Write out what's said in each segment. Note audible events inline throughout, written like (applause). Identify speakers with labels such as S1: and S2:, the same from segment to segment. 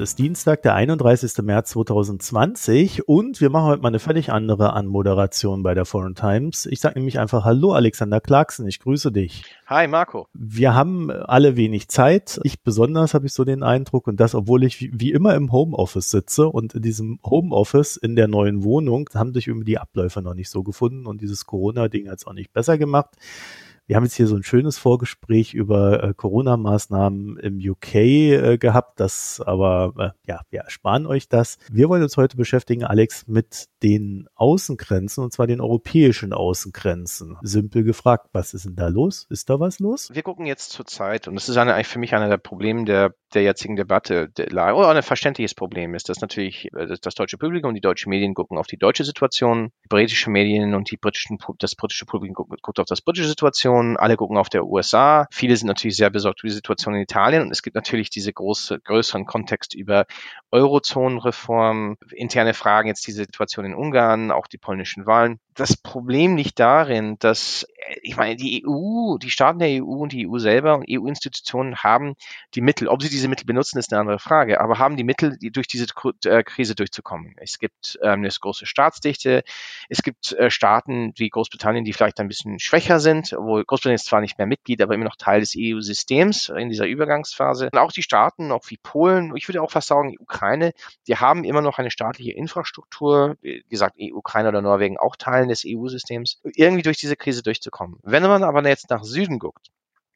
S1: Heute ist Dienstag, der 31. März 2020 und wir machen heute mal eine völlig andere Anmoderation bei der Foreign Times. Ich sage nämlich einfach Hallo Alexander Clarkson, ich grüße dich.
S2: Hi Marco.
S1: Wir haben alle wenig Zeit. Ich besonders habe ich so den Eindruck und das, obwohl ich wie immer im Homeoffice sitze und in diesem Homeoffice in der neuen Wohnung haben sich irgendwie die Abläufe noch nicht so gefunden und dieses Corona-Ding hat es auch nicht besser gemacht. Wir haben jetzt hier so ein schönes Vorgespräch über äh, Corona-Maßnahmen im UK äh, gehabt, das aber, äh, ja, wir ersparen euch das. Wir wollen uns heute beschäftigen, Alex, mit den Außengrenzen und zwar den europäischen Außengrenzen. Simpel gefragt, was ist denn da los? Ist da was los?
S2: Wir gucken jetzt zur Zeit und das ist eine, eigentlich für mich einer der Probleme der, der jetzigen Debatte, der, oder ein verständliches Problem ist, dass natürlich äh, das, das deutsche Publikum und die deutschen Medien gucken auf die deutsche Situation, die britische Medien und die britischen, das britische Publikum guckt, guckt auf das britische Situation Situation. Alle gucken auf der USA. Viele sind natürlich sehr besorgt über die Situation in Italien. Und es gibt natürlich diese große, größeren Kontext über Eurozonenreform, interne Fragen, jetzt die Situation in Ungarn, auch die polnischen Wahlen. Das Problem liegt darin, dass, ich meine, die EU, die Staaten der EU und die EU selber und EU-Institutionen haben die Mittel. Ob sie diese Mittel benutzen, ist eine andere Frage, aber haben die Mittel, die durch diese äh, Krise durchzukommen. Es gibt ähm, eine große Staatsdichte. Es gibt äh, Staaten wie Großbritannien, die vielleicht ein bisschen schwächer sind, wo Großbritannien ist zwar nicht mehr Mitglied, aber immer noch Teil des EU-Systems in dieser Übergangsphase. Und auch die Staaten, auch wie Polen, ich würde auch fast sagen, die Ukraine, die haben immer noch eine staatliche Infrastruktur, wie gesagt, Ukraine oder Norwegen auch Teilen des EU-Systems, irgendwie durch diese Krise durchzukommen. Wenn man aber jetzt nach Süden guckt,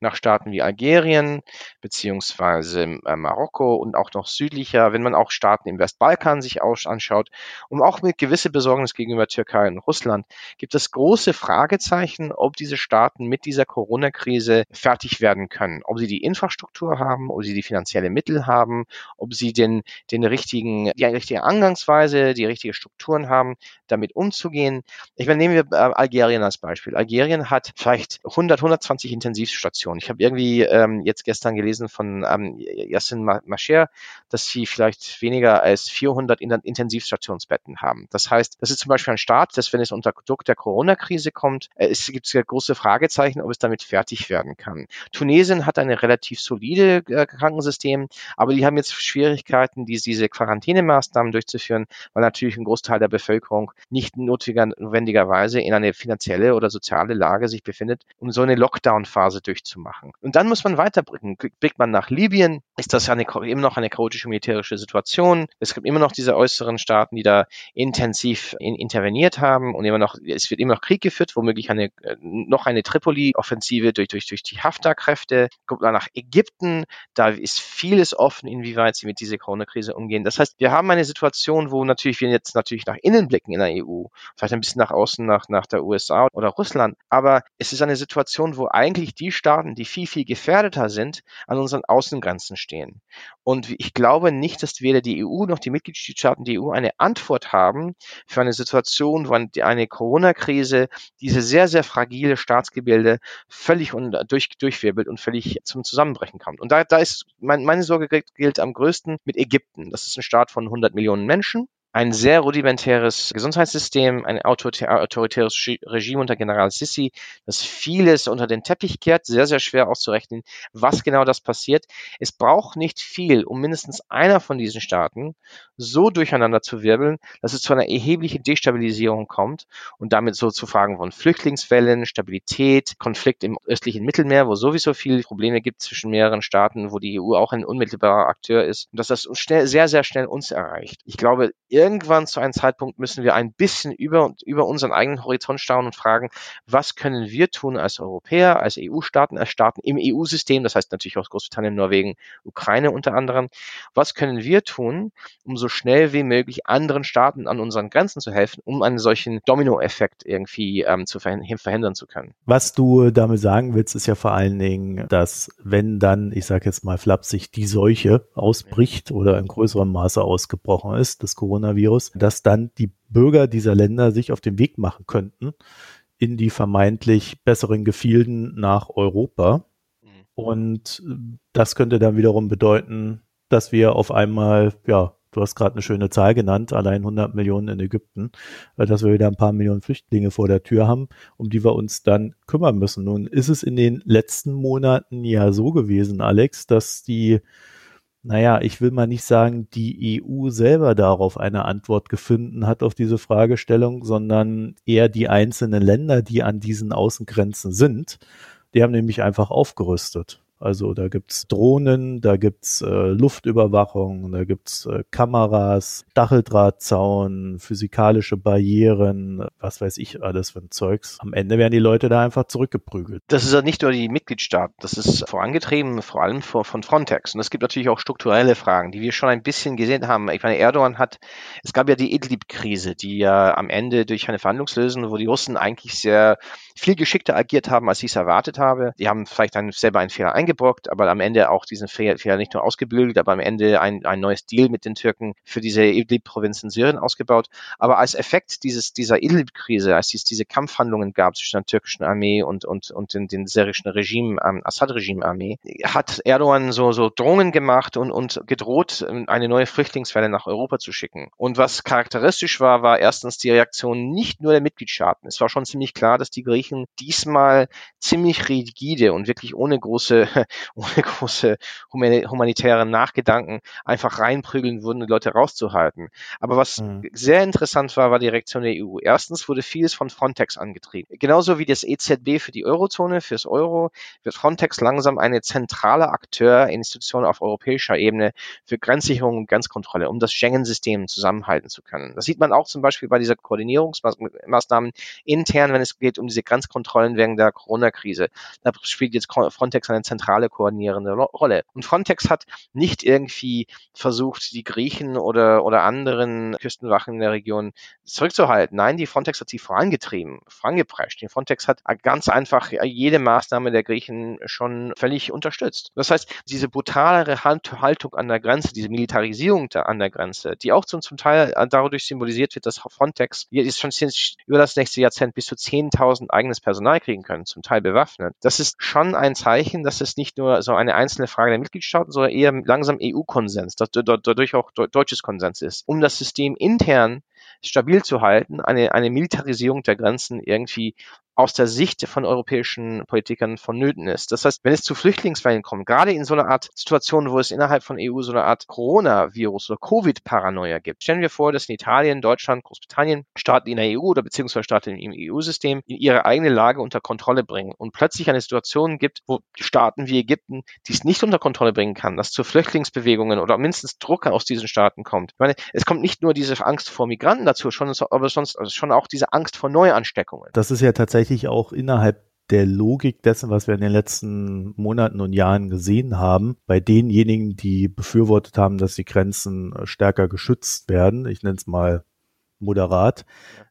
S2: nach Staaten wie Algerien beziehungsweise äh, Marokko und auch noch südlicher, wenn man auch Staaten im Westbalkan sich anschaut und auch mit gewisse Besorgnis gegenüber Türkei und Russland, gibt es große Fragezeichen, ob diese Staaten mit dieser Corona-Krise fertig werden können, ob sie die Infrastruktur haben, ob sie die finanzielle Mittel haben, ob sie den, den richtigen, die richtige Angangsweise, die richtige Strukturen haben, damit umzugehen. Ich meine, nehmen wir äh, Algerien als Beispiel. Algerien hat vielleicht 100, 120 Intensivstationen Situation. Ich habe irgendwie ähm, jetzt gestern gelesen von ähm, Yassin Mascher, dass sie vielleicht weniger als 400 Intensivstationsbetten haben. Das heißt, das ist zum Beispiel ein Staat, dass wenn es unter Druck der Corona-Krise kommt, äh, es gibt große Fragezeichen, ob es damit fertig werden kann. Tunesien hat ein relativ solide äh, Krankensystem, aber die haben jetzt Schwierigkeiten, diese, diese Quarantänemaßnahmen durchzuführen, weil natürlich ein Großteil der Bevölkerung nicht notwendigerweise in eine finanzielle oder soziale Lage sich befindet, um so eine Lockdown-Phase durchzuführen zu machen. Und dann muss man weiterblicken. Blickt man nach Libyen, ist das eine, immer noch eine chaotische militärische Situation. Es gibt immer noch diese äußeren Staaten, die da intensiv in, interveniert haben und immer noch, es wird immer noch Krieg geführt, womöglich eine, äh, noch eine Tripoli-Offensive durch, durch, durch die Haftar-Kräfte. Guckt man nach Ägypten, da ist vieles offen, inwieweit sie mit dieser Corona-Krise umgehen. Das heißt, wir haben eine Situation, wo natürlich wir jetzt natürlich nach innen blicken in der EU, vielleicht ein bisschen nach außen, nach, nach der USA oder Russland, aber es ist eine Situation, wo eigentlich die Staaten, Staaten, die viel, viel gefährdeter sind, an unseren Außengrenzen stehen. Und ich glaube nicht, dass weder die EU noch die Mitgliedstaaten der EU eine Antwort haben für eine Situation, wo eine Corona-Krise diese sehr, sehr fragile Staatsgebilde völlig durch, durchwirbelt und völlig zum Zusammenbrechen kommt. Und da, da ist mein, meine Sorge gilt am größten mit Ägypten. Das ist ein Staat von 100 Millionen Menschen ein sehr rudimentäres Gesundheitssystem, ein autoritäres Regime unter General Sissi, das vieles unter den Teppich kehrt, sehr, sehr schwer auszurechnen, was genau das passiert. Es braucht nicht viel, um mindestens einer von diesen Staaten so durcheinander zu wirbeln, dass es zu einer erheblichen Destabilisierung kommt und damit so zu Fragen von Flüchtlingswellen, Stabilität, Konflikt im östlichen Mittelmeer, wo sowieso viele Probleme gibt zwischen mehreren Staaten, wo die EU auch ein unmittelbarer Akteur ist, und dass das schnell, sehr, sehr schnell uns erreicht. Ich glaube, irgendwann zu einem Zeitpunkt müssen wir ein bisschen über, über unseren eigenen Horizont schauen und fragen, was können wir tun als Europäer, als EU-Staaten, als Staaten im EU-System, das heißt natürlich auch Großbritannien, Norwegen, Ukraine unter anderem, was können wir tun, um so schnell wie möglich anderen Staaten an unseren Grenzen zu helfen, um einen solchen Dominoeffekt irgendwie ähm, zu verhindern zu können.
S1: Was du damit sagen willst, ist ja vor allen Dingen, dass wenn dann, ich sage jetzt mal flapsig, die Seuche ausbricht oder in größerem Maße ausgebrochen ist, das Coronavirus, Coronavirus, dass dann die Bürger dieser Länder sich auf den Weg machen könnten in die vermeintlich besseren Gefilden nach Europa. Mhm. Und das könnte dann wiederum bedeuten, dass wir auf einmal, ja, du hast gerade eine schöne Zahl genannt, allein 100 Millionen in Ägypten, äh, dass wir wieder ein paar Millionen Flüchtlinge vor der Tür haben, um die wir uns dann kümmern müssen. Nun ist es in den letzten Monaten ja so gewesen, Alex, dass die naja, ich will mal nicht sagen, die EU selber darauf eine Antwort gefunden hat auf diese Fragestellung, sondern eher die einzelnen Länder, die an diesen Außengrenzen sind. Die haben nämlich einfach aufgerüstet. Also da gibt's Drohnen, da gibt's äh, Luftüberwachung, da gibt's äh, Kameras, Stacheldrahtzaun, physikalische Barrieren, was weiß ich alles für ein Zeugs. Am Ende werden die Leute da einfach zurückgeprügelt.
S2: Das ist ja nicht nur die Mitgliedstaaten, das ist vorangetrieben vor allem vor, von Frontex. Und es gibt natürlich auch strukturelle Fragen, die wir schon ein bisschen gesehen haben. Ich meine, Erdogan hat, es gab ja die Idlib-Krise, die ja am Ende durch eine Verhandlungslösung, wo die Russen eigentlich sehr viel geschickter agiert haben, als ich es erwartet habe. Die haben vielleicht dann selber einen Fehler eingebaut eingebrockt, aber am Ende auch diesen Fehler nicht nur ausgebügelt, aber am Ende ein, ein neues Deal mit den Türken für diese Idlib-Provinz in Syrien ausgebaut. Aber als Effekt dieses, dieser Idlib-Krise, als es diese Kampfhandlungen gab zwischen der türkischen Armee und, und, und den, den syrischen Regime, ähm, Assad-Regime-Armee, hat Erdogan so, so Drohungen gemacht und, und gedroht, eine neue Flüchtlingswelle nach Europa zu schicken. Und was charakteristisch war, war erstens die Reaktion nicht nur der Mitgliedstaaten. Es war schon ziemlich klar, dass die Griechen diesmal ziemlich rigide und wirklich ohne große (laughs) ohne große humanitäre Nachgedanken einfach reinprügeln würden, die Leute rauszuhalten. Aber was mhm. sehr interessant war, war die Reaktion der EU. Erstens wurde vieles von Frontex angetrieben. Genauso wie das EZB für die Eurozone, fürs Euro, wird Frontex langsam eine zentrale Akteur, Institution auf europäischer Ebene für Grenzsicherung und Grenzkontrolle, um das Schengen-System zusammenhalten zu können. Das sieht man auch zum Beispiel bei dieser Koordinierungsmaßnahmen intern, wenn es geht um diese Grenzkontrollen wegen der Corona-Krise. Da spielt jetzt Frontex eine zentrale zentrale koordinierende Rolle. Und Frontex hat nicht irgendwie versucht, die Griechen oder, oder anderen Küstenwachen in der Region zurückzuhalten. Nein, die Frontex hat sie vorangetrieben, vorangeprescht. Die Frontex hat ganz einfach jede Maßnahme der Griechen schon völlig unterstützt. Das heißt, diese brutalere Haltung an der Grenze, diese Militarisierung da an der Grenze, die auch zum, zum Teil dadurch symbolisiert wird, dass Frontex jetzt schon über das nächste Jahrzehnt bis zu 10.000 eigenes Personal kriegen können, zum Teil bewaffnet. Das ist schon ein Zeichen, dass es nicht nur so eine einzelne Frage der Mitgliedstaaten, sondern eher langsam EU-Konsens, dadurch auch deutsches Konsens ist, um das System intern stabil zu halten, eine, eine Militarisierung der Grenzen irgendwie aus der Sicht von europäischen Politikern vonnöten ist. Das heißt, wenn es zu Flüchtlingswellen kommt, gerade in so einer Art Situation, wo es innerhalb von EU so eine Art Coronavirus oder Covid-Paranoia gibt, stellen wir vor, dass in Italien, Deutschland, Großbritannien Staaten in der EU oder beziehungsweise Staaten im EU-System ihre eigene Lage unter Kontrolle bringen und plötzlich eine Situation gibt, wo Staaten wie Ägypten dies nicht unter Kontrolle bringen kann, dass zu Flüchtlingsbewegungen oder mindestens Druck aus diesen Staaten kommt. Ich meine, es kommt nicht nur diese Angst vor Migranten dazu, schon, aber sonst also schon auch diese Angst vor Neuansteckungen.
S1: Das ist ja tatsächlich auch innerhalb der Logik dessen, was wir in den letzten Monaten und Jahren gesehen haben, bei denjenigen, die befürwortet haben, dass die Grenzen äh, stärker geschützt werden, ich nenne es mal moderat,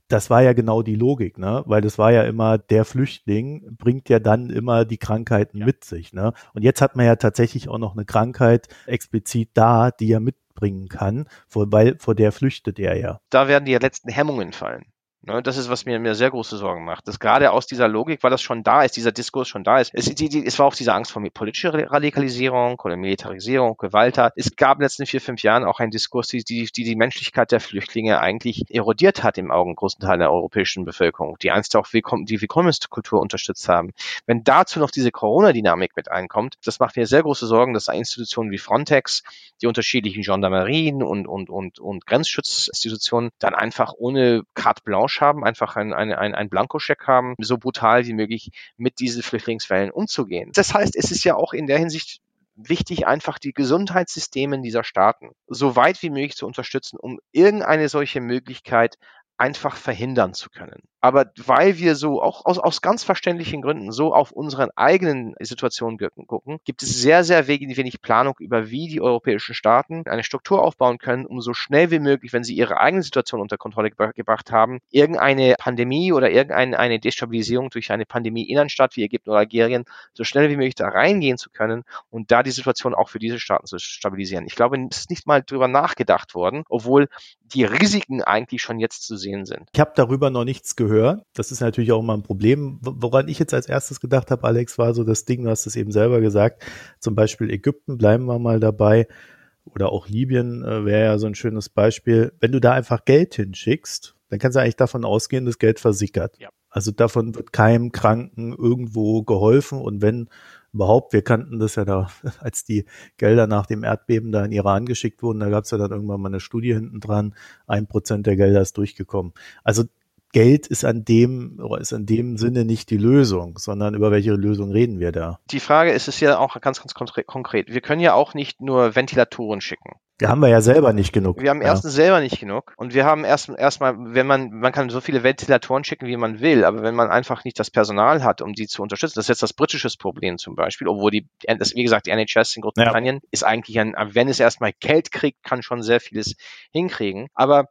S1: das war ja genau die Logik, ne? Weil das war ja immer, der Flüchtling bringt ja dann immer die Krankheiten ja. mit sich, ne? Und jetzt hat man ja tatsächlich auch noch eine Krankheit explizit da, die er mitbringen kann, vor, weil vor der flüchtet er ja.
S2: Da werden die letzten Hemmungen fallen. Ne, das ist, was mir, mir sehr große Sorgen macht. Dass gerade aus dieser Logik, weil das schon da ist, dieser Diskurs schon da ist, es, die, die, es war auch diese Angst vor politischer Radikalisierung oder Militarisierung, Gewalt. Es gab in den letzten vier, fünf Jahren auch einen Diskurs, die die, die, die Menschlichkeit der Flüchtlinge eigentlich erodiert hat im Augen großen Teil der europäischen Bevölkerung, die einst auch Willkommen, die Willkommenskultur unterstützt haben. Wenn dazu noch diese Corona-Dynamik mit einkommt, das macht mir sehr große Sorgen, dass Institutionen wie Frontex, die unterschiedlichen Gendarmerien und, und, und, und Grenzschutzinstitutionen dann einfach ohne carte blanche Tausch haben, einfach ein, ein, ein, ein Blankoscheck haben, so brutal wie möglich mit diesen Flüchtlingswellen umzugehen. Das heißt, es ist ja auch in der Hinsicht wichtig, einfach die Gesundheitssysteme dieser Staaten so weit wie möglich zu unterstützen, um irgendeine solche Möglichkeit einfach verhindern zu können. Aber weil wir so auch aus, aus ganz verständlichen Gründen so auf unseren eigenen Situationen gucken, gibt es sehr, sehr wenig Planung über, wie die europäischen Staaten eine Struktur aufbauen können, um so schnell wie möglich, wenn sie ihre eigene Situation unter Kontrolle gebracht haben, irgendeine Pandemie oder irgendeine Destabilisierung durch eine Pandemie in einer Stadt wie Ägypten oder Algerien so schnell wie möglich da reingehen zu können und da die Situation auch für diese Staaten zu stabilisieren. Ich glaube, es ist nicht mal drüber nachgedacht worden, obwohl die Risiken eigentlich schon jetzt zu sehen sind.
S1: Ich habe darüber noch nichts gehört höre. Das ist natürlich auch immer ein Problem. Woran ich jetzt als erstes gedacht habe, Alex, war so das Ding, du hast es eben selber gesagt, zum Beispiel Ägypten, bleiben wir mal dabei, oder auch Libyen äh, wäre ja so ein schönes Beispiel. Wenn du da einfach Geld hinschickst, dann kannst du eigentlich davon ausgehen, das Geld versickert. Ja. Also davon wird keinem Kranken irgendwo geholfen und wenn überhaupt, wir kannten das ja da, (laughs) als die Gelder nach dem Erdbeben da in Iran geschickt wurden, da gab es ja dann irgendwann mal eine Studie hinten dran, ein Prozent der Gelder ist durchgekommen. Also Geld ist an dem, ist in dem Sinne nicht die Lösung, sondern über welche Lösung reden wir da?
S2: Die Frage ist es ja auch ganz, ganz konkret. Wir können ja auch nicht nur Ventilatoren schicken.
S1: Wir haben wir ja selber nicht genug.
S2: Wir haben ja. erstens selber nicht genug und wir haben erst erstmal, wenn man man kann so viele Ventilatoren schicken, wie man will, aber wenn man einfach nicht das Personal hat, um die zu unterstützen, das ist jetzt das britische Problem zum Beispiel, obwohl die, das, wie gesagt, die NHS in Großbritannien ja. ist eigentlich ein, wenn es erstmal Geld kriegt, kann schon sehr vieles hinkriegen, aber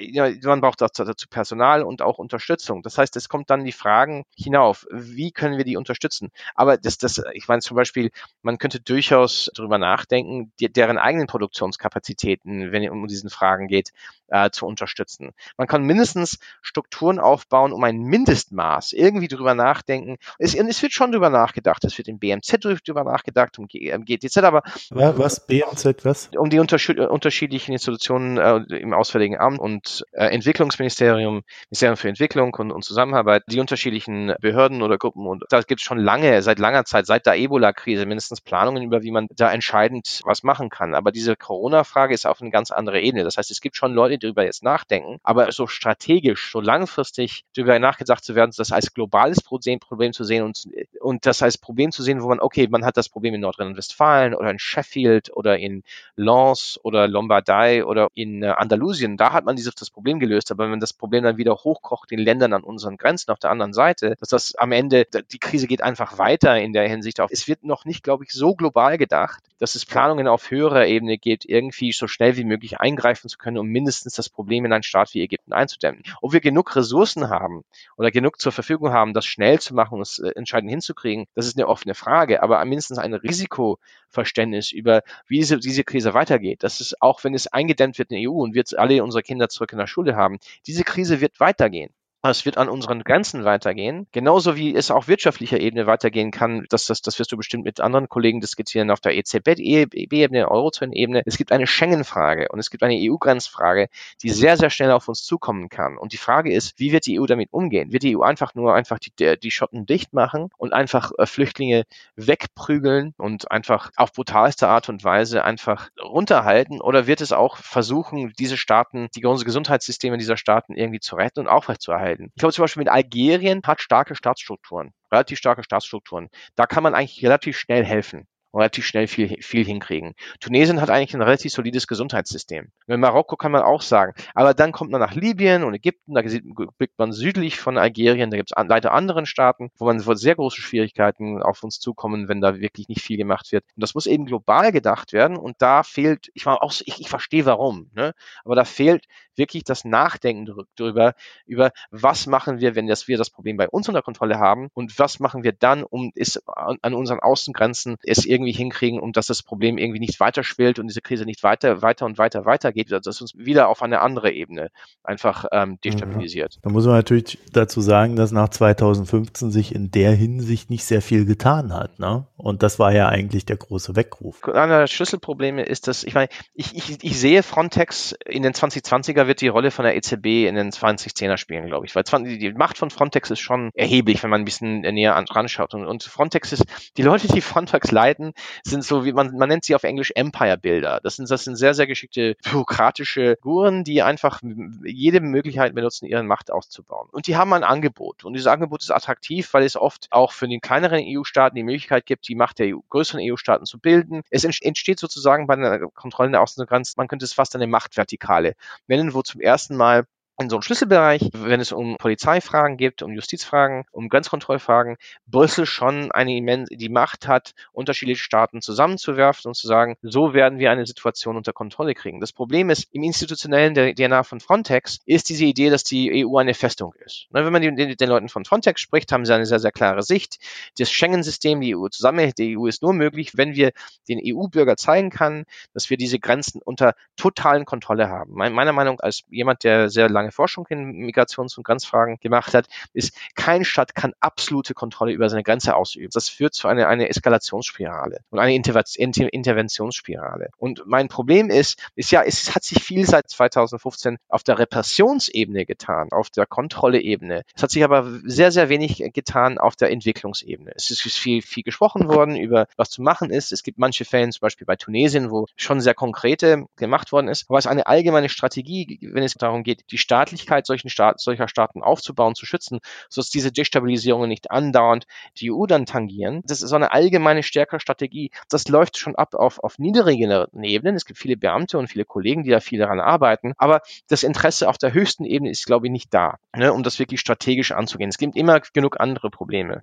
S2: ja, man braucht dazu, Personal und auch Unterstützung. Das heißt, es kommt dann die Fragen hinauf, wie können wir die unterstützen? Aber das, das, ich meine zum Beispiel, man könnte durchaus darüber nachdenken, die, deren eigenen Produktion Produktionskapazitäten, wenn es um diesen Fragen geht, äh, zu unterstützen. Man kann mindestens Strukturen aufbauen, um ein Mindestmaß irgendwie drüber nachdenken. Es, es wird schon drüber nachgedacht. Es wird im BMZ drüber nachgedacht, um GTZ, aber
S1: was BMZ was?
S2: Um die unterschiedlichen Institutionen äh, im Auswärtigen Amt und äh, Entwicklungsministerium, Ministerium für Entwicklung und, und Zusammenarbeit, die unterschiedlichen Behörden oder Gruppen und da gibt es schon lange, seit langer Zeit, seit der Ebola-Krise mindestens Planungen über, wie man da entscheidend was machen kann. Aber diese Corona-Frage ist auf eine ganz andere Ebene. Das heißt, es gibt schon Leute, die darüber jetzt nachdenken, aber so strategisch, so langfristig darüber nachgedacht zu werden, das als globales Problem, zu sehen und, und das als Problem zu sehen, wo man, okay, man hat das Problem in Nordrhein-Westfalen oder in Sheffield oder in Lens oder Lombardei oder in äh, Andalusien, da hat man dieses das Problem gelöst, aber wenn das Problem dann wieder hochkocht in Ländern an unseren Grenzen auf der anderen Seite, dass das am Ende, die Krise geht einfach weiter in der Hinsicht auf. Es wird noch nicht, glaube ich, so global gedacht, dass es Planungen auf höherer Ebene gibt, irgendwie so schnell wie möglich eingreifen zu können, um mindestens das Problem in einen Staat wie Ägypten einzudämmen. Ob wir genug Ressourcen haben oder genug zur Verfügung haben, das schnell zu machen es äh, entscheidend hinzukriegen, das ist eine offene Frage, aber mindestens ein Risikoverständnis über, wie diese, diese Krise weitergeht. Das ist auch, wenn es eingedämmt wird in der EU und wir alle unsere Kinder zurück in der Schule haben, diese Krise wird weitergehen. Es wird an unseren Grenzen weitergehen, genauso wie es auch wirtschaftlicher Ebene weitergehen kann. Das, das, das wirst du bestimmt mit anderen Kollegen diskutieren auf der EZB-Ebene, Eurozone-Ebene. Es gibt eine Schengen-Frage und es gibt eine EU-Grenzfrage, die sehr, sehr schnell auf uns zukommen kann. Und die Frage ist, wie wird die EU damit umgehen? Wird die EU einfach nur einfach die, die Schotten dicht machen und einfach äh, Flüchtlinge wegprügeln und einfach auf brutalste Art und Weise einfach runterhalten? Oder wird es auch versuchen, diese Staaten, die Gesundheitssysteme dieser Staaten irgendwie zu retten und aufrechtzuerhalten? Halten. Ich glaube zum Beispiel mit Algerien hat starke Staatsstrukturen, relativ starke Staatsstrukturen. Da kann man eigentlich relativ schnell helfen relativ schnell viel, viel hinkriegen. Tunesien hat eigentlich ein relativ solides Gesundheitssystem. In Marokko kann man auch sagen. Aber dann kommt man nach Libyen und Ägypten, da blickt man südlich von Algerien, da gibt es leider anderen Staaten, wo man sehr große Schwierigkeiten auf uns zukommen, wenn da wirklich nicht viel gemacht wird. Und das muss eben global gedacht werden und da fehlt, ich, war auch, ich, ich verstehe warum, ne? aber da fehlt wirklich das Nachdenken darüber, über was machen wir, wenn das, wir das Problem bei uns unter Kontrolle haben und was machen wir dann, um es an, an unseren Außengrenzen es irgendwie irgendwie hinkriegen, um dass das Problem irgendwie nicht weiter schwillt und diese Krise nicht weiter, weiter und weiter weitergeht, dass es uns wieder auf eine andere Ebene einfach ähm, destabilisiert.
S1: Ja. Da muss man natürlich dazu sagen, dass nach 2015 sich in der Hinsicht nicht sehr viel getan hat. Ne? Und das war ja eigentlich der große Weckruf.
S2: Einer der Schlüsselprobleme ist, dass ich meine, ich, ich, ich sehe Frontex in den 2020er wird die Rolle von der EZB in den 2010er spielen, glaube ich. Weil 20, die Macht von Frontex ist schon erheblich, wenn man ein bisschen näher an, ranschaut. Und, und Frontex ist, die Leute, die Frontex leiten, sind so wie man, man nennt sie auf Englisch Empire-Bilder. Das sind, das sind sehr, sehr geschickte bürokratische Figuren, die einfach jede Möglichkeit benutzen, ihren Macht auszubauen. Und die haben ein Angebot. Und dieses Angebot ist attraktiv, weil es oft auch für den kleineren EU-Staaten die Möglichkeit gibt, die Macht der EU, größeren EU-Staaten zu bilden. Es entsteht sozusagen bei der Kontrolle der Außengrenzen, man könnte es fast eine Machtvertikale nennen, wo zum ersten Mal in so einem Schlüsselbereich, wenn es um Polizeifragen geht, um Justizfragen, um Grenzkontrollfragen, Brüssel schon eine immense, die Macht hat, unterschiedliche Staaten zusammenzuwerfen und zu sagen, so werden wir eine Situation unter Kontrolle kriegen. Das Problem ist, im institutionellen DNA von Frontex ist diese Idee, dass die EU eine Festung ist. Ne, wenn man den, Leuten von Frontex spricht, haben sie eine sehr, sehr klare Sicht. Das Schengen-System, die EU zusammenhält, die EU ist nur möglich, wenn wir den EU-Bürger zeigen können, dass wir diese Grenzen unter totalen Kontrolle haben. Meiner Meinung als jemand, der sehr lange lange Forschung in Migrations- und Grenzfragen gemacht hat, ist, kein Staat kann absolute Kontrolle über seine Grenze ausüben. Das führt zu einer, einer Eskalationsspirale und einer Interventionsspirale. Und mein Problem ist, ist ja, es hat sich viel seit 2015 auf der Repressionsebene getan, auf der Kontrolleebene. Es hat sich aber sehr, sehr wenig getan auf der Entwicklungsebene. Es ist viel, viel gesprochen worden über, was zu machen ist. Es gibt manche Fälle, zum Beispiel bei Tunesien, wo schon sehr konkrete gemacht worden ist. Aber es ist eine allgemeine Strategie, wenn es darum geht, die Staatlichkeit solchen Staat, solcher Staaten aufzubauen, zu schützen, sodass diese Destabilisierungen nicht andauernd die EU dann tangieren. Das ist so eine allgemeine stärkere Strategie. Das läuft schon ab auf, auf niedrigeren Ebenen. Es gibt viele Beamte und viele Kollegen, die da viel daran arbeiten. Aber das Interesse auf der höchsten Ebene ist, glaube ich, nicht da, ne, um das wirklich strategisch anzugehen. Es gibt immer genug andere Probleme.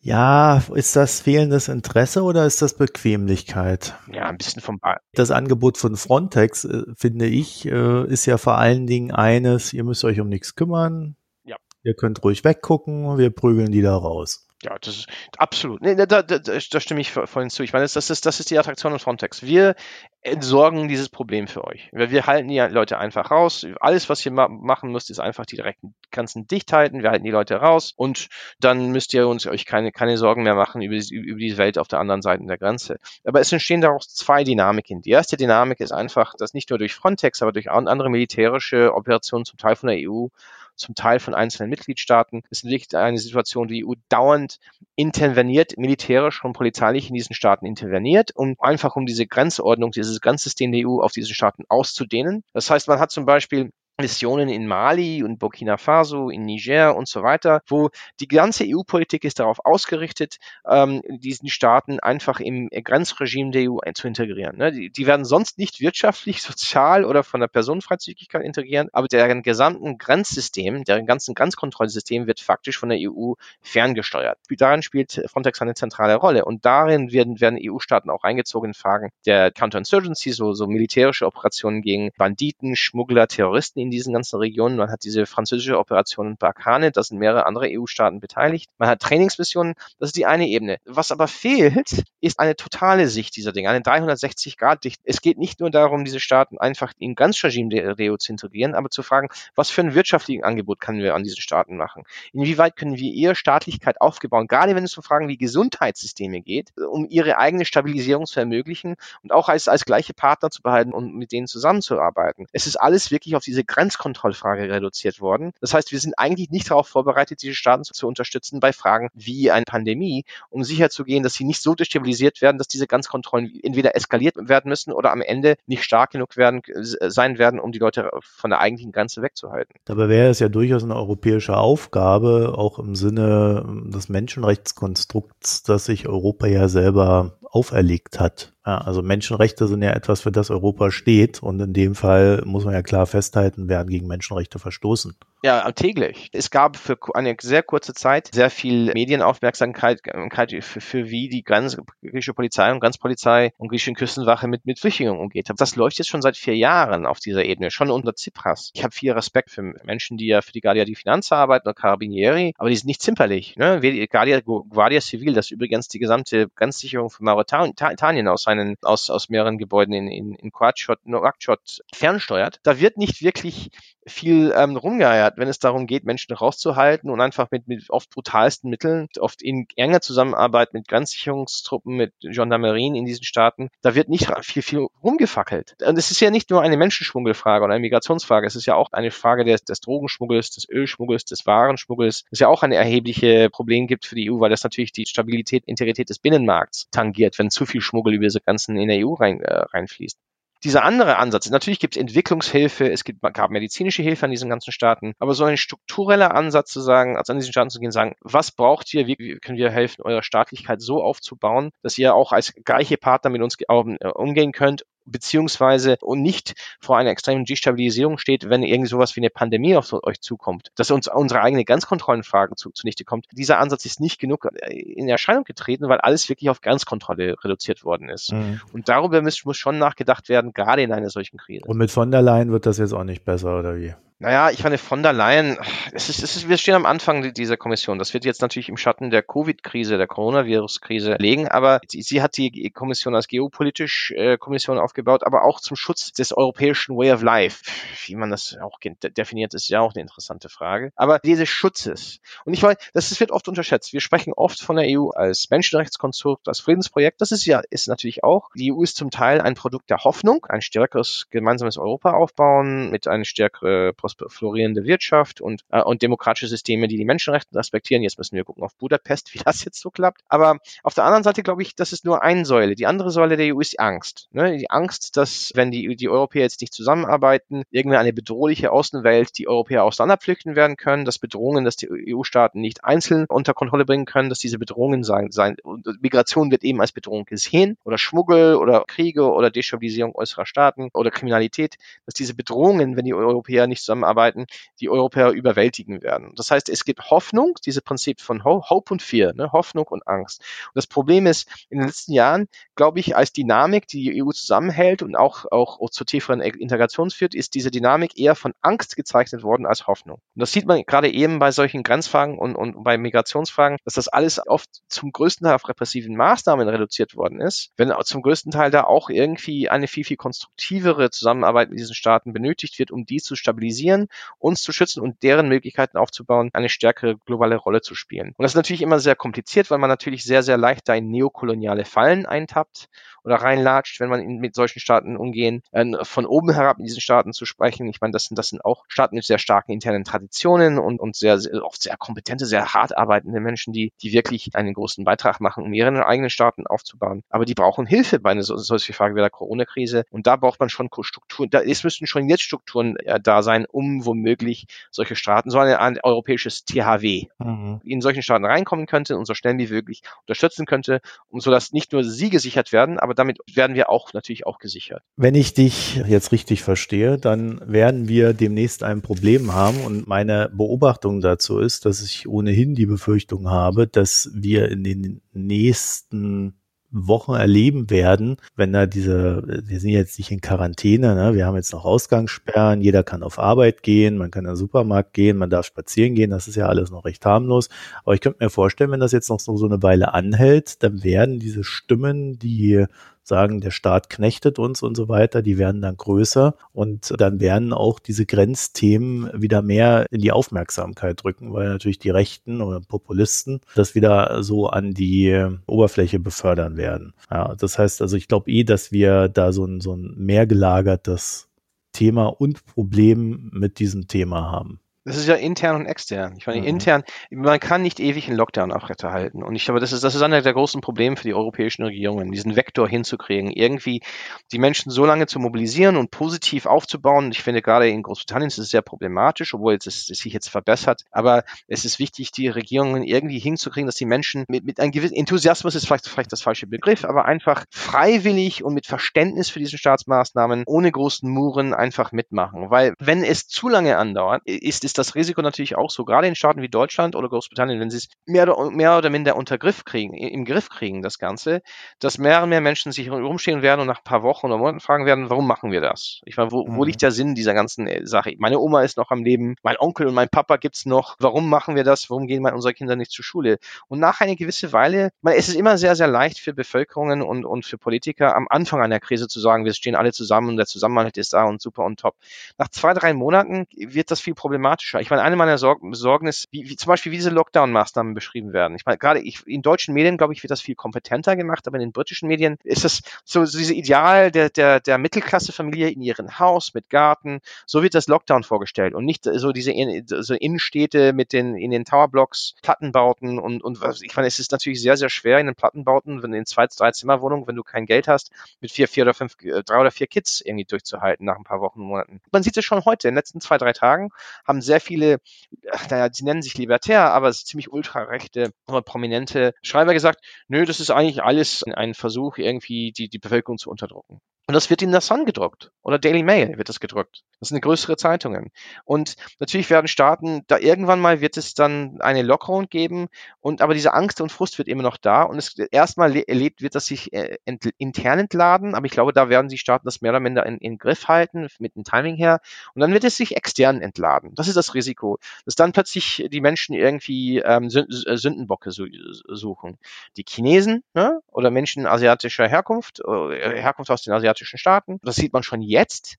S1: Ja, ist das fehlendes Interesse oder ist das Bequemlichkeit?
S2: Ja, ein bisschen vom. Ba
S1: das Angebot von Frontex, äh, finde ich, äh, ist ja vor allen Dingen eines, ihr müsst euch um nichts kümmern. Ja. Ihr könnt ruhig weggucken, wir prügeln die da raus.
S2: Ja, das ist absolut. Nee, da, da, da, stimme ich voll zu. Ich meine, das, ist, das ist die Attraktion in Frontex. Wir entsorgen dieses Problem für euch. Wir, halten die Leute einfach raus. Alles, was ihr ma machen müsst, ist einfach die direkten Grenzen dicht halten. Wir halten die Leute raus und dann müsst ihr uns euch keine, keine Sorgen mehr machen über, über die Welt auf der anderen Seite der Grenze. Aber es entstehen daraus zwei Dynamiken. Die erste Dynamik ist einfach, dass nicht nur durch Frontex, aber durch andere militärische Operationen zum Teil von der EU zum Teil von einzelnen Mitgliedstaaten. Es liegt eine Situation, die EU dauernd interveniert, militärisch und polizeilich in diesen Staaten interveniert, um einfach um diese Grenzordnung, dieses Grenzsystem der EU auf diese Staaten auszudehnen. Das heißt, man hat zum Beispiel Missionen in Mali und Burkina Faso, in Niger und so weiter, wo die ganze EU-Politik ist darauf ausgerichtet, ähm, diesen Staaten einfach im Grenzregime der EU zu integrieren. Ne? Die, die, werden sonst nicht wirtschaftlich, (laughs) sozial oder von der Personenfreizügigkeit integrieren, aber deren gesamten Grenzsystem, deren ganzen Grenzkontrollsystem wird faktisch von der EU ferngesteuert. Darin spielt Frontex eine zentrale Rolle und darin werden, werden EU-Staaten auch eingezogen in Fragen der Counterinsurgency, so, so militärische Operationen gegen Banditen, Schmuggler, Terroristen in diesen ganzen Regionen. Man hat diese französische Operation Barkhane, da sind mehrere andere EU-Staaten beteiligt. Man hat Trainingsmissionen, das ist die eine Ebene. Was aber fehlt, ist eine totale Sicht dieser Dinge, eine 360-Grad-Sicht. Es geht nicht nur darum, diese Staaten einfach in ganz Regime der EU zu integrieren, aber zu fragen, was für ein wirtschaftliches Angebot können wir an diesen Staaten machen? Inwieweit können wir ihre Staatlichkeit aufgebaut, gerade wenn es um Fragen wie Gesundheitssysteme geht, um ihre eigene Stabilisierung zu ermöglichen und auch als, als gleiche Partner zu behalten und mit denen zusammenzuarbeiten. Es ist alles wirklich auf diese Grenzkontrollfrage reduziert worden. Das heißt, wir sind eigentlich nicht darauf vorbereitet, diese Staaten zu, unterstützen bei Fragen wie eine Pandemie, um sicherzugehen, dass sie nicht so destabilisiert werden, dass diese Grenzkontrollen entweder eskaliert werden müssen oder am Ende nicht stark genug werden, sein werden, um die Leute von der eigentlichen Grenze wegzuhalten.
S1: Dabei wäre es ja durchaus eine europäische Aufgabe, auch im Sinne des Menschenrechtskonstrukts, das sich Europa ja selber auferlegt hat, ja, also Menschenrechte sind ja etwas, für das Europa steht. Und in dem Fall muss man ja klar festhalten, werden gegen Menschenrechte verstoßen.
S2: Ja, täglich. Es gab für eine sehr kurze Zeit sehr viel Medienaufmerksamkeit für, für wie die Grenz, griechische Polizei und Grenzpolizei und griechische Küstenwache mit, mit Flüchtlingen umgeht. Das läuft jetzt schon seit vier Jahren auf dieser Ebene, schon unter Tsipras. Ich habe viel Respekt für Menschen, die ja für die Guardia di Finanza arbeiten oder Carabinieri, aber die sind nicht zimperlich. Ne? Guardia, Guardia Civil, das übrigens die gesamte Grenzsicherung von Mauretanien aus seinen, aus, aus mehreren Gebäuden in, in, in Nouakchott, Nouakchott fernsteuert, da wird nicht wirklich viel ähm, rumgeeiert, wenn es darum geht, Menschen rauszuhalten und einfach mit, mit oft brutalsten Mitteln, oft in enger Zusammenarbeit mit Grenzsicherungstruppen, mit Gendarmerien in diesen Staaten, da wird nicht viel, viel rumgefackelt. Und es ist ja nicht nur eine Menschenschmuggelfrage oder eine Migrationsfrage, es ist ja auch eine Frage des, des Drogenschmuggels, des Ölschmuggels, des Warenschmuggels, das ja auch ein erhebliche Problem gibt für die EU, weil das natürlich die Stabilität, Integrität des Binnenmarkts tangiert, wenn zu viel Schmuggel über diese Grenzen in der EU rein, äh, reinfließt dieser andere Ansatz, natürlich gibt es Entwicklungshilfe, es gibt, gab medizinische Hilfe an diesen ganzen Staaten, aber so ein struktureller Ansatz zu sagen, also an diesen Staaten zu gehen, sagen, was braucht ihr, wie können wir helfen, eure Staatlichkeit so aufzubauen, dass ihr auch als gleiche Partner mit uns äh, umgehen könnt beziehungsweise und nicht vor einer extremen Destabilisierung steht, wenn irgendwie sowas wie eine Pandemie auf euch zukommt, dass uns unsere eigene Grenzkontrollenfragen zu, zunichte kommt. Dieser Ansatz ist nicht genug äh, in Erscheinung getreten, weil alles wirklich auf Grenzkontrolle reduziert worden ist. Mhm. Und darüber muss, muss schon nachgedacht werden, gerade in einer solchen Krise.
S1: Und mit von der Leyen wird das jetzt auch nicht besser, oder wie?
S2: Naja, ich meine, von der Leyen, es ist, es ist, wir stehen am Anfang dieser Kommission. Das wird jetzt natürlich im Schatten der Covid-Krise, der Coronavirus-Krise legen, aber sie, hat die Kommission als geopolitisch äh, Kommission aufgebaut, aber auch zum Schutz des europäischen Way of Life. Wie man das auch definiert, ist ja auch eine interessante Frage. Aber dieses Schutzes. Und ich meine, das wird oft unterschätzt. Wir sprechen oft von der EU als Menschenrechtskonstrukt, als Friedensprojekt. Das ist ja, ist natürlich auch. Die EU ist zum Teil ein Produkt der Hoffnung, ein stärkeres gemeinsames Europa aufbauen mit einer stärkeren florierende Wirtschaft und, äh, und demokratische Systeme, die die Menschenrechte respektieren. Jetzt müssen wir gucken auf Budapest, (laughs) wie das jetzt so klappt. Aber auf der anderen Seite glaube ich, das ist nur eine Säule. Die andere Säule der EU ist Angst. Ne? Die Angst, dass wenn die, die Europäer jetzt nicht zusammenarbeiten, irgendwie eine bedrohliche Außenwelt die Europäer auseinanderpflüchten werden können, dass Bedrohungen, dass die EU-Staaten nicht einzeln unter Kontrolle bringen können, dass diese Bedrohungen sein, sein Migration wird eben als Bedrohung gesehen oder Schmuggel oder Kriege oder Destabilisierung äußerer Staaten oder Kriminalität, dass diese Bedrohungen, wenn die Europäer nicht zusammen zusammenarbeiten, die Europäer überwältigen werden. Das heißt, es gibt Hoffnung, dieses Prinzip von Hope und Fear, ne? Hoffnung und Angst. Und das Problem ist, in den letzten Jahren, glaube ich, als Dynamik, die die EU zusammenhält und auch, auch, zur tieferen Integration führt, ist diese Dynamik eher von Angst gezeichnet worden als Hoffnung. Und das sieht man gerade eben bei solchen Grenzfragen und, und bei Migrationsfragen, dass das alles oft zum größten Teil auf repressiven Maßnahmen reduziert worden ist, wenn zum größten Teil da auch irgendwie eine viel, viel konstruktivere Zusammenarbeit mit diesen Staaten benötigt wird, um die zu stabilisieren stabilisieren, uns zu schützen und deren Möglichkeiten aufzubauen, eine stärkere globale Rolle zu spielen. Und das ist natürlich immer sehr kompliziert, weil man natürlich sehr, sehr leicht da in neokoloniale Fallen eintappt oder reinlatscht, wenn man mit solchen Staaten umgehen. Äh, von oben herab in diesen Staaten zu sprechen, ich meine, das sind, das sind auch Staaten mit sehr starken internen Traditionen und, und sehr, sehr, oft sehr kompetente, sehr hart arbeitende Menschen, die, die wirklich einen großen Beitrag machen, um ihre eigenen Staaten aufzubauen. Aber die brauchen Hilfe bei einer so, solchen Frage wie der Corona-Krise. Und da braucht man schon Strukturen, da, es müssten schon jetzt Strukturen äh, da sein, um womöglich solche Staaten, so ein, ein europäisches THW mhm. in solchen Staaten reinkommen könnte und so schnell wie möglich unterstützen könnte, um so dass nicht nur sie gesichert werden, aber damit werden wir auch natürlich auch gesichert.
S1: Wenn ich dich jetzt richtig verstehe, dann werden wir demnächst ein Problem haben und meine Beobachtung dazu ist, dass ich ohnehin die Befürchtung habe, dass wir in den nächsten Wochen erleben werden, wenn da diese, wir sind jetzt nicht in Quarantäne, ne? wir haben jetzt noch Ausgangssperren, jeder kann auf Arbeit gehen, man kann in den Supermarkt gehen, man darf spazieren gehen, das ist ja alles noch recht harmlos. Aber ich könnte mir vorstellen, wenn das jetzt noch so, so eine Weile anhält, dann werden diese Stimmen, die sagen, der Staat knechtet uns und so weiter, die werden dann größer und dann werden auch diese Grenzthemen wieder mehr in die Aufmerksamkeit drücken, weil natürlich die Rechten oder Populisten das wieder so an die Oberfläche befördern werden. Ja, das heißt also, ich glaube eh, dass wir da so ein, so ein mehr gelagertes Thema und Problem mit diesem Thema haben.
S2: Das ist ja intern und extern. Ich meine, mhm. intern, man kann nicht ewig einen Lockdown aufrechterhalten. Und ich glaube, das ist, das ist einer der großen Probleme für die europäischen Regierungen, diesen Vektor hinzukriegen, irgendwie die Menschen so lange zu mobilisieren und positiv aufzubauen. Ich finde, gerade in Großbritannien ist es sehr problematisch, obwohl es, es sich jetzt verbessert. Aber es ist wichtig, die Regierungen irgendwie hinzukriegen, dass die Menschen mit, mit einem gewissen Enthusiasmus ist vielleicht, vielleicht das falsche Begriff, aber einfach freiwillig und mit Verständnis für diese Staatsmaßnahmen ohne großen Muren einfach mitmachen. Weil wenn es zu lange andauert, ist es das Risiko natürlich auch so, gerade in Staaten wie Deutschland oder Großbritannien, wenn sie es mehr oder, mehr oder minder unter Griff kriegen, im Griff kriegen, das Ganze, dass mehr und mehr Menschen sich rumstehen werden und nach ein paar Wochen oder Monaten fragen werden, warum machen wir das? Ich meine, wo, mhm. wo liegt der Sinn dieser ganzen äh, Sache? Meine Oma ist noch am Leben, mein Onkel und mein Papa gibt's noch. Warum machen wir das? Warum gehen unsere Kinder nicht zur Schule? Und nach einer gewissen Weile, man, es ist immer sehr, sehr leicht für Bevölkerungen und, und für Politiker am Anfang einer Krise zu sagen, wir stehen alle zusammen und der Zusammenhalt ist da und super und top. Nach zwei, drei Monaten wird das viel problematischer problematischer. Ich meine, eine meiner Sorgen, Sorgen ist, wie, wie zum Beispiel, wie diese Lockdown-Maßnahmen beschrieben werden. Ich meine, gerade in deutschen Medien, glaube ich, wird das viel kompetenter gemacht, aber in den britischen Medien ist das so, so diese Ideal der, der, der Mittelklassefamilie in ihrem Haus mit Garten. So wird das Lockdown vorgestellt und nicht so diese so Innenstädte mit den, in den Towerblocks, Plattenbauten und, und ich meine, es ist natürlich sehr, sehr schwer in den Plattenbauten, wenn in zwei, drei Zimmerwohnungen, wenn du kein Geld hast, mit vier, vier oder fünf, äh, drei oder vier Kids irgendwie durchzuhalten nach ein paar Wochen, Monaten. Man sieht es schon heute. In den letzten zwei, drei Tagen haben sehr viele, naja, sie nennen sich libertär, aber ziemlich ultrarechte, prominente Schreiber gesagt, nö, das ist eigentlich alles ein Versuch, irgendwie die, die Bevölkerung zu unterdrücken. Und das wird in der Sun gedruckt oder Daily Mail wird das gedruckt. Das sind größere Zeitungen. Und natürlich werden Staaten, da irgendwann mal wird es dann eine Lockerung geben und aber diese Angst und Frust wird immer noch da und es erstmal erlebt wird das sich äh, ent, intern entladen, aber ich glaube, da werden die Staaten das mehr oder minder in, in Griff halten mit dem Timing her und dann wird es sich extern entladen. Das ist das Risiko, dass dann plötzlich die Menschen irgendwie ähm, Sündenbocke suchen. Die Chinesen ne? oder Menschen asiatischer Herkunft, äh, Herkunft aus den asiatischen Staaten, das sieht man schon jetzt.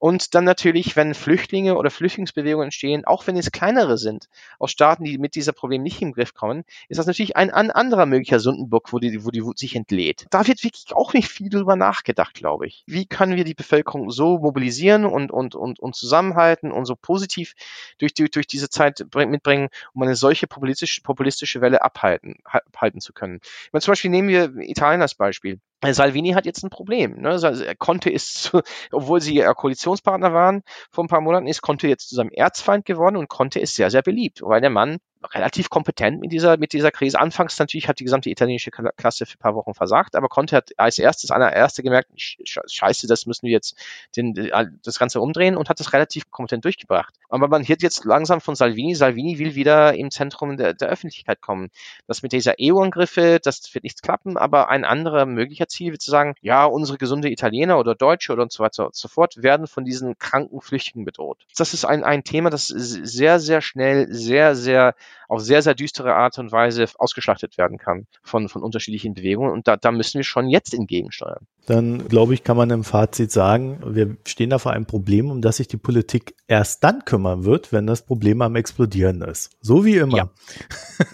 S2: Und dann natürlich, wenn Flüchtlinge oder Flüchtlingsbewegungen entstehen, auch wenn es kleinere sind, aus Staaten, die mit dieser Problem nicht im Griff kommen, ist das natürlich ein, ein anderer möglicher Sündenbock, wo die, wo die Wut sich entlädt. Da wird wirklich auch nicht viel drüber nachgedacht, glaube ich. Wie können wir die Bevölkerung so mobilisieren und, und, und, und zusammenhalten und so positiv durch, die, durch diese Zeit mitbringen, um eine solche populistische, populistische Welle abhalten, halten zu können. Meine, zum Beispiel nehmen wir Italien als Beispiel. Salvini hat jetzt ein Problem. Ne? Er konnte ist, (laughs) obwohl sie ja Koalitionspartner waren vor ein paar Monaten, ist konnte jetzt zu seinem Erzfeind geworden und konnte ist sehr, sehr beliebt, weil der Mann relativ kompetent mit dieser, mit dieser Krise. Anfangs natürlich hat die gesamte italienische Klasse für ein paar Wochen versagt, aber Conte hat als erstes, einer erste gemerkt, scheiße, das müssen wir jetzt den, das Ganze umdrehen und hat das relativ kompetent durchgebracht. Aber man hört jetzt langsam von Salvini, Salvini will wieder im Zentrum der, der Öffentlichkeit kommen. Das mit dieser EU-Angriffe, das wird nicht klappen, aber ein anderer möglicher Ziel wird zu sagen, ja, unsere gesunde Italiener oder Deutsche oder und so weiter und so fort werden von diesen kranken Flüchtigen bedroht. Das ist ein, ein Thema, das sehr, sehr schnell, sehr, sehr auf sehr, sehr düstere Art und Weise ausgeschlachtet werden kann von, von unterschiedlichen Bewegungen. Und da, da müssen wir schon jetzt entgegensteuern.
S1: Dann glaube ich, kann man im Fazit sagen, wir stehen da vor einem Problem, um das sich die Politik erst dann kümmern wird, wenn das Problem am Explodieren ist. So wie immer.
S2: Ja.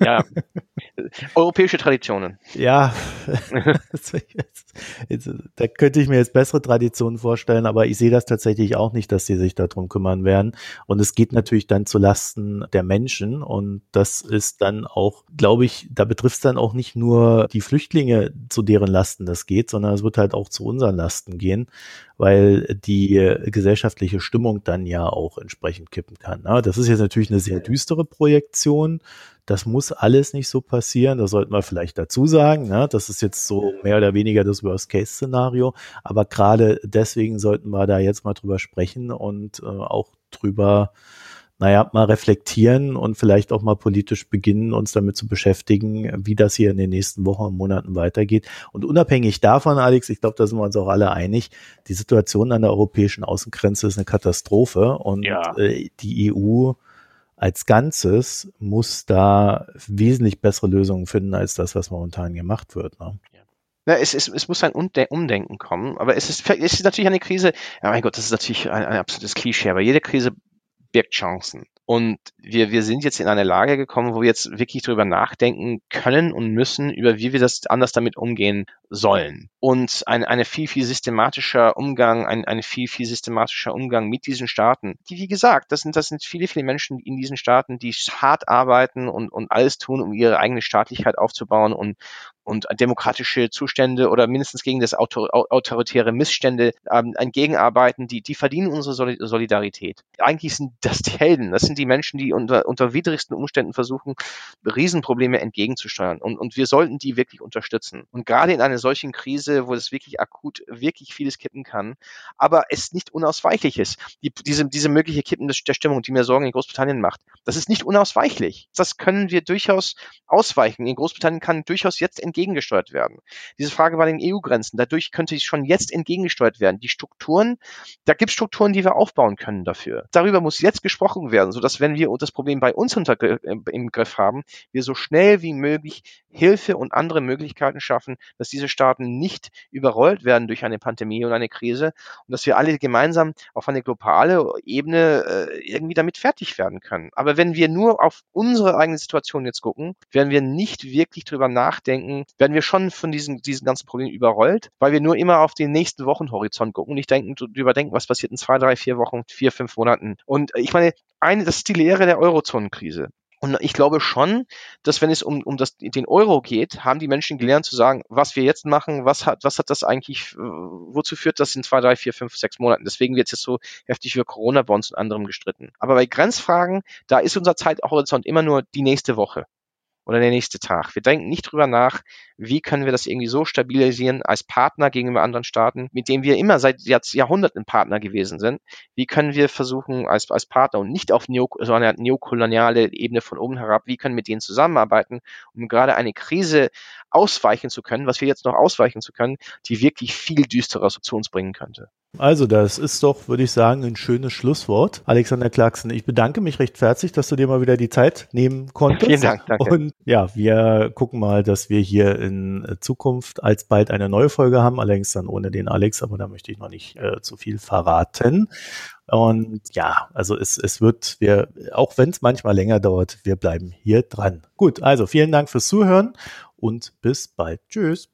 S2: ja. (laughs) Europäische Traditionen.
S1: Ja. (laughs) da könnte ich mir jetzt bessere Traditionen vorstellen, aber ich sehe das tatsächlich auch nicht, dass sie sich darum kümmern werden. Und es geht natürlich dann zu Lasten der Menschen und das ist dann auch, glaube ich, da betrifft es dann auch nicht nur die Flüchtlinge, zu deren Lasten das geht, sondern es wird halt auch zu unseren Lasten gehen, weil die gesellschaftliche Stimmung dann ja auch entsprechend kippen kann. Ne? Das ist jetzt natürlich eine sehr düstere Projektion. Das muss alles nicht so passieren. Das sollten wir vielleicht dazu sagen. Ne? Das ist jetzt so mehr oder weniger das Worst-Case-Szenario. Aber gerade deswegen sollten wir da jetzt mal drüber sprechen und äh, auch drüber naja, mal reflektieren und vielleicht auch mal politisch beginnen, uns damit zu beschäftigen, wie das hier in den nächsten Wochen und Monaten weitergeht. Und unabhängig davon, Alex, ich glaube, da sind wir uns auch alle einig, die Situation an der europäischen Außengrenze ist eine Katastrophe und ja. äh, die EU als Ganzes muss da wesentlich bessere Lösungen finden als das, was momentan gemacht wird. Ne?
S2: Na, es, es, es muss ein Umdenken kommen, aber es ist, es ist natürlich eine Krise, ja mein Gott, das ist natürlich ein, ein absolutes Klischee, aber jede Krise birgt Chancen. Und wir, wir sind jetzt in eine Lage gekommen, wo wir jetzt wirklich darüber nachdenken können und müssen, über wie wir das anders damit umgehen sollen. Und ein eine viel, viel systematischer Umgang, ein, ein viel, viel systematischer Umgang mit diesen Staaten, die, wie gesagt, das sind, das sind viele, viele Menschen in diesen Staaten, die hart arbeiten und, und alles tun, um ihre eigene Staatlichkeit aufzubauen und, und demokratische Zustände oder mindestens gegen das Autor autoritäre Missstände ähm, entgegenarbeiten, die, die verdienen unsere Solidarität. Eigentlich sind das die Helden. Das sind die Menschen, die unter, unter widrigsten Umständen versuchen, Riesenprobleme entgegenzusteuern. Und, und wir sollten die wirklich unterstützen. Und gerade in einer solchen Krise, wo es wirklich akut wirklich vieles kippen kann, aber es nicht unausweichlich ist. Die, diese, diese mögliche Kippen der Stimmung, die mir Sorgen in Großbritannien macht, das ist nicht unausweichlich. Das können wir durchaus ausweichen. In Großbritannien kann durchaus jetzt entgegengesteuert werden. Diese Frage war den EU-Grenzen. Dadurch könnte schon jetzt entgegengesteuert werden. Die Strukturen, da gibt es Strukturen, die wir aufbauen können dafür. Darüber muss jetzt gesprochen werden, sodass wenn wir das Problem bei uns unter, äh, im Griff haben, wir so schnell wie möglich Hilfe und andere Möglichkeiten schaffen, dass diese Staaten nicht überrollt werden durch eine Pandemie und eine Krise und dass wir alle gemeinsam auf eine globale Ebene äh, irgendwie damit fertig werden können. Aber wenn wir nur auf unsere eigene Situation jetzt gucken, werden wir nicht wirklich drüber nachdenken, werden wir schon von diesen, diesen ganzen Problemen überrollt, weil wir nur immer auf den nächsten Wochenhorizont gucken und nicht denken, überdenken, was passiert in zwei, drei, vier Wochen, vier, fünf Monaten. Und ich meine, eine, das ist die Lehre der Eurozonenkrise. Und ich glaube schon, dass wenn es um, um das, den Euro geht, haben die Menschen gelernt zu sagen, was wir jetzt machen, was hat, was hat das eigentlich, äh, wozu führt das in zwei, drei, vier, fünf, sechs Monaten? Deswegen wird es jetzt so heftig für Corona-Bonds und anderem gestritten. Aber bei Grenzfragen, da ist unser Zeithorizont immer nur die nächste Woche. Oder der nächste Tag. Wir denken nicht drüber nach, wie können wir das irgendwie so stabilisieren als Partner gegenüber anderen Staaten, mit denen wir immer seit Jahrhunderten Partner gewesen sind. Wie können wir versuchen, als, als Partner und nicht auf neo, so eine neokoloniale Ebene von oben herab, wie können wir mit denen zusammenarbeiten, um gerade eine Krise ausweichen zu können, was wir jetzt noch ausweichen zu können, die wirklich viel düsterer zu uns bringen könnte.
S1: Also, das ist doch, würde ich sagen, ein schönes Schlusswort. Alexander Clarkson, ich bedanke mich recht herzlich, dass du dir mal wieder die Zeit nehmen konntest.
S2: Vielen Dank, danke.
S1: Und ja, wir gucken mal, dass wir hier in Zukunft alsbald eine neue Folge haben, allerdings dann ohne den Alex, aber da möchte ich noch nicht äh, zu viel verraten. Und ja, also es, es wird, wir, auch wenn es manchmal länger dauert, wir bleiben hier dran. Gut, also vielen Dank fürs Zuhören und bis bald. Tschüss.